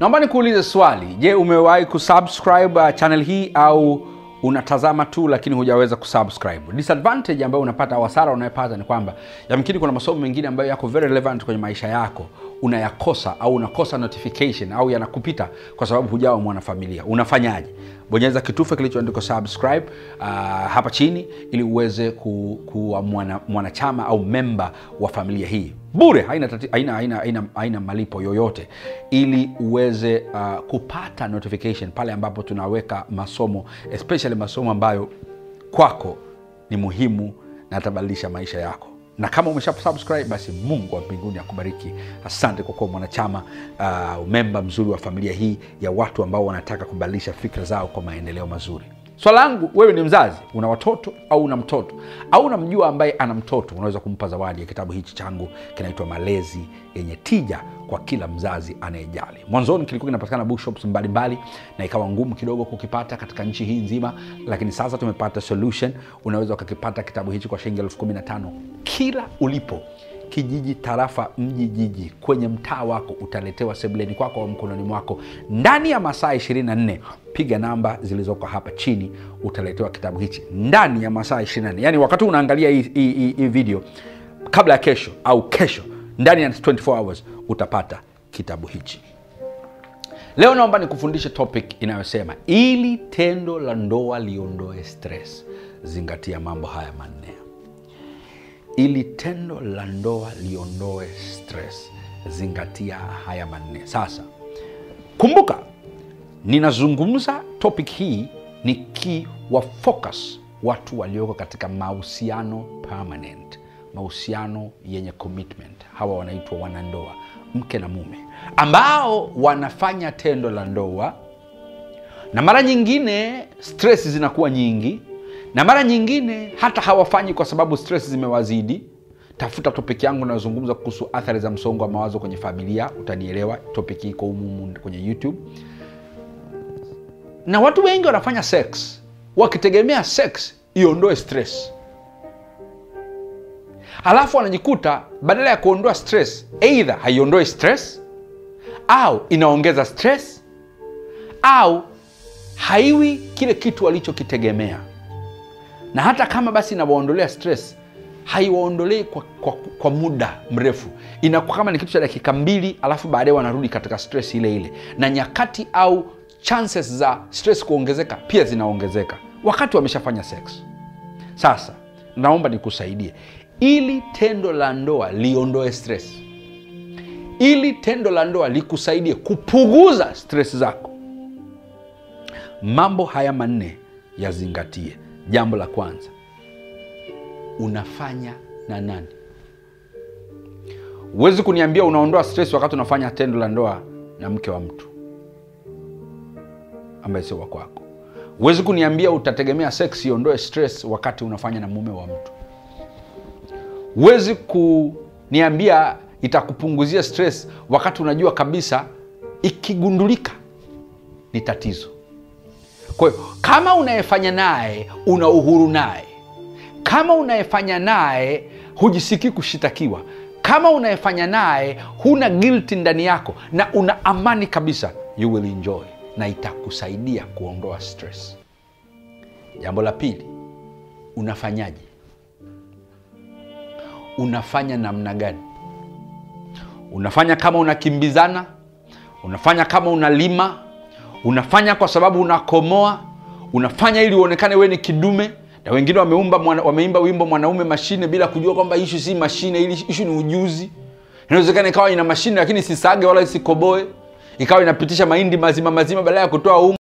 naomba nikuulize swali. Je umewahi kusubscribe uh, channel hii au unatazama tu lakini hujaweza kusubscribe? Disadvantage ambayo unapata au hasara unayopata ni kwamba yamkini kuna masomo mengine ambayo yako very relevant kwenye maisha yako unayakosa au unakosa notification au yanakupita kwa sababu hujawa mwanafamilia. Unafanyaje? Bonyeza kitufe kilichoandikwa subscribe uh, hapa chini ili uweze ku, kuwa mwana, mwanachama au memba wa familia hii bure haina, tati, haina, haina, haina, haina malipo yoyote. Ili uweze uh, kupata notification pale ambapo tunaweka masomo especially masomo ambayo kwako ni muhimu na atabadilisha maisha yako. Na kama umesha subscribe basi mungu wa mbinguni akubariki. Asante kwa kuwa mwanachama uh, memba mzuri wa familia hii ya watu ambao wanataka kubadilisha fikra zao kwa maendeleo mazuri swala langu wewe ni mzazi una watoto au una mtoto? Au unamjua ambaye ana mtoto? Unaweza kumpa zawadi ya kitabu hichi changu kinaitwa malezi yenye tija kwa kila mzazi anayejali. Mwanzoni kilikuwa kinapatikana bookshops mbalimbali na ikawa ngumu kidogo kukipata katika nchi hii nzima lakini sasa tumepata solution. Unaweza ukakipata kitabu hichi kwa shilingi elfu kumi na tano kila ulipo kijiji tarafa mji jiji. Kwenye mtaa wako utaletewa sebuleni kwako au mkononi mwako. Ndani ya masaa 24 piga namba zilizoko hapa chini utaletewa kitabu hichi. Ndani ya masaa 24 yani wakati unaangalia hii, hii, hii, video kabla ya kesho au kesho ndani ya 24 hours utapata kitabu hichi. Leo naomba nikufundishe topic inayosema ili tendo la ndoa liondoe stress zingatia mambo haya manne ili tendo la ndoa liondoe stress zingatia haya manne. Sasa kumbuka ninazungumza topic hii nikiwa focus watu walioko katika mahusiano permanent mahusiano yenye commitment. Hawa wanaitwa wanandoa mke na mume ambao wanafanya tendo la ndoa. Na mara nyingine stress zinakuwa nyingi na mara nyingine hata hawafanyi kwa sababu stress zimewazidi. Tafuta topiki yangu inayozungumza kuhusu athari za msongo wa mawazo kwenye familia utanielewa topiki iko umumu kwenye youtube. Na watu wengi wanafanya sex. Wakitegemea sex iondoe stress. Halafu wanajikuta badala ya kuondoa stress eidha haiondoi stress au inaongeza stress au haiwi kile kitu walichokitegemea na hata kama basi inawaondolea stress haiwaondolei kwa, kwa, kwa muda mrefu. Inakuwa kama ni kitu cha dakika mbili alafu baadaye wanarudi katika stress ile ile. Na nyakati au chances za stress kuongezeka pia zinaongezeka. Wakati wameshafanya sex. Sasa naomba nikusaidie. Ili tendo la ndoa liondoe stress. Ili tendo la ndoa likusaidie kupunguza stress zako. Mambo haya manne yazingatie jambo la kwanza unafanya na nani? Huwezi kuniambia unaondoa stress wakati unafanya tendo la ndoa na mke wa mtu ambaye sio wakwako huwezi kuniambia utategemea sex iondoe stress wakati unafanya na mume wa mtu. Huwezi kuniambia itakupunguzia stress wakati unajua kabisa ikigundulika ni tatizo kwa hiyo kama unayefanya naye una uhuru naye. Kama unayefanya naye hujisikii kushitakiwa. Kama unayefanya naye huna guilty ndani yako na una amani kabisa you will enjoy na itakusaidia kuondoa stress. Jambo la pili unafanyaje? Unafanya namna gani? Unafanya kama unakimbizana? Unafanya kama unalima unafanya kwa sababu unakomoa unafanya ili uonekane we ni kidume. Na wengine wameumba wameimba wimbo mwanaume mashine bila kujua kwamba ishu si mashine ili ishu ni ujuzi. Inawezekana ikawa ina mashine lakini sisage wala isikoboe ikawa inapitisha mahindi mazima mazima badala ya kutoa unga